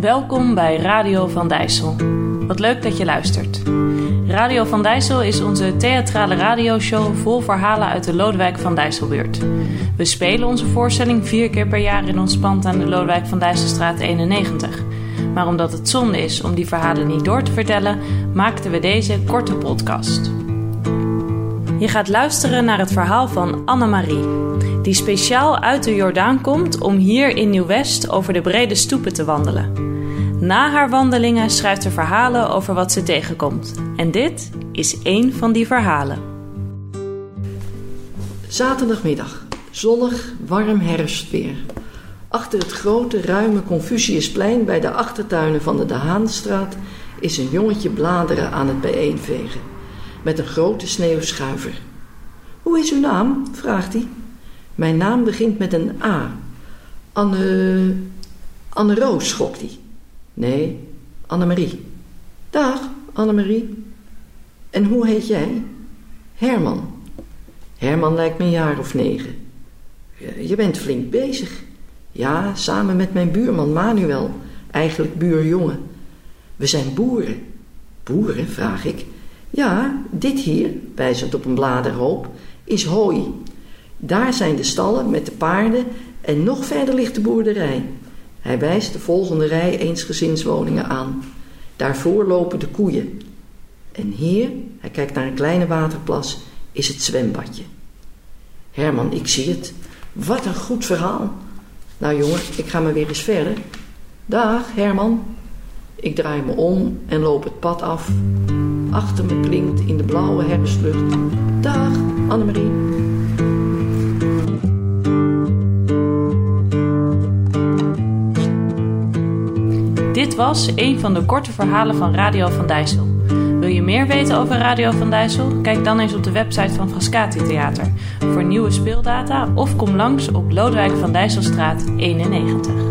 Welkom bij Radio van Dijssel. Wat leuk dat je luistert. Radio van Dijssel is onze theatrale radioshow vol verhalen uit de Lodewijk van Dijsselbuurt. We spelen onze voorstelling vier keer per jaar in ons pand aan de Lodewijk van Dijsselstraat 91. Maar omdat het zonde is om die verhalen niet door te vertellen, maakten we deze korte podcast. Je gaat luisteren naar het verhaal van Annemarie, die speciaal uit de Jordaan komt om hier in Nieuw-West over de brede stoepen te wandelen. Na haar wandelingen schrijft ze verhalen over wat ze tegenkomt. En dit is één van die verhalen. Zaterdagmiddag, zonnig, warm herfstweer. Achter het grote, ruime Confuciusplein bij de achtertuinen van de De Haanstraat is een jongetje bladeren aan het bijeenvegen. Met een grote sneeuwschuiver. Hoe is uw naam? vraagt hij. Mijn naam begint met een A. Anne. Anne Roos, schokt hij. Nee, Annemarie. Dag, Annemarie. En hoe heet jij? Herman. Herman lijkt me een jaar of negen. Je bent flink bezig. Ja, samen met mijn buurman Manuel, eigenlijk buurjongen. We zijn boeren. Boeren, vraag ik. Ja, dit hier, wijzend op een bladerhoop, is hooi. Daar zijn de stallen met de paarden en nog verder ligt de boerderij. Hij wijst de volgende rij eensgezinswoningen aan. Daarvoor lopen de koeien. En hier, hij kijkt naar een kleine waterplas, is het zwembadje. Herman, ik zie het. Wat een goed verhaal. Nou jongen, ik ga maar weer eens verder. Dag Herman. Ik draai me om en loop het pad af. Achter me klinkt in de blauwe herfstlucht. Dag Annemarie. Dit was een van de korte verhalen van Radio van Dijssel. Wil je meer weten over Radio van Dijssel? Kijk dan eens op de website van Frascati Theater voor nieuwe speeldata of kom langs op Lodewijk van Dijsselstraat 91.